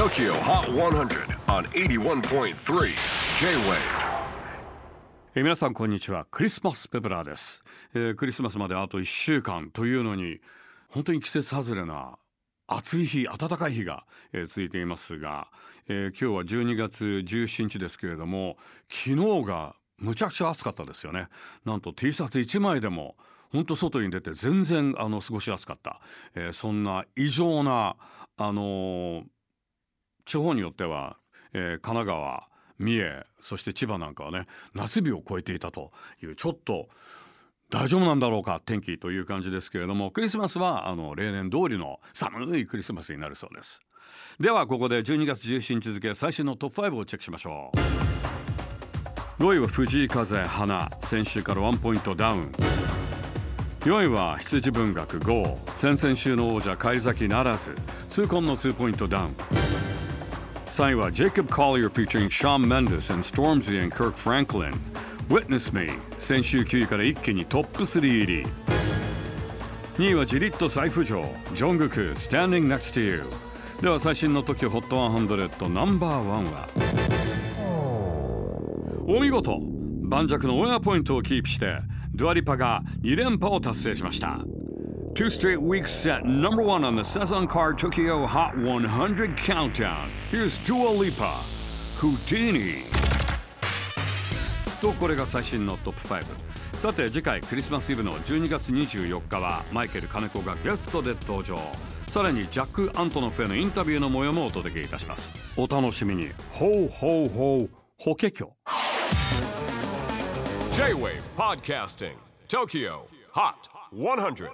TOKYO HOT 100 on 81.3 J-WAVE. え皆さんこんにちは。クリスマスペプラーです、えークリスマスまであと1週間というのに本当に季節外れな暑い日暖かい日が、えー続いていますが、えー今日は12月17日ですけれども昨日がむちゃくちゃ暑かったですよね。なんと T シャツ1枚でも本当外に出て全然あの過ごしやすかった、えーそんな異常なあのー地方によっては、えー神奈川三重そして千葉なんかはね夏日を超えていたというちょっと大丈夫なんだろうか天気という感じですけれどもクリスマスはあの例年通りの寒いクリスマスになるそうです。ではここで12月17日付最新のトップ5をチェックしましょう。5位は藤井風花先週からワンポイントダウン。4位は羊文学 GO 先々週の王者返り咲きならず。痛恨の2ポイントダウン。3位は Jacob Collier featuring Shawn Mendes and Stormzy and Kirk Franklin Witness Me 先週9位から一気にトップ3入り2位はジリッと再浮上ジョングク Standing Next to You では最新の TOKIOHOT100 ナンバーワンはお見事盤石のオンエアポイントをキープしてドゥアリパが2連覇を達成しました Two straight weeks set number one on the Sazon Card Tokyo Hot 100 Countdown. Here's Dua Lipa, Houdini. とこれが最新のトップ5さて次回クリスマスイブの12月24日はマイケル金子がゲストで登場さらにジャック・アントノフへのインタビューの模様もお届けいたしますお楽しみにほうほうほう法華経 J-WAVE PODCASTING TOKYO HOT 100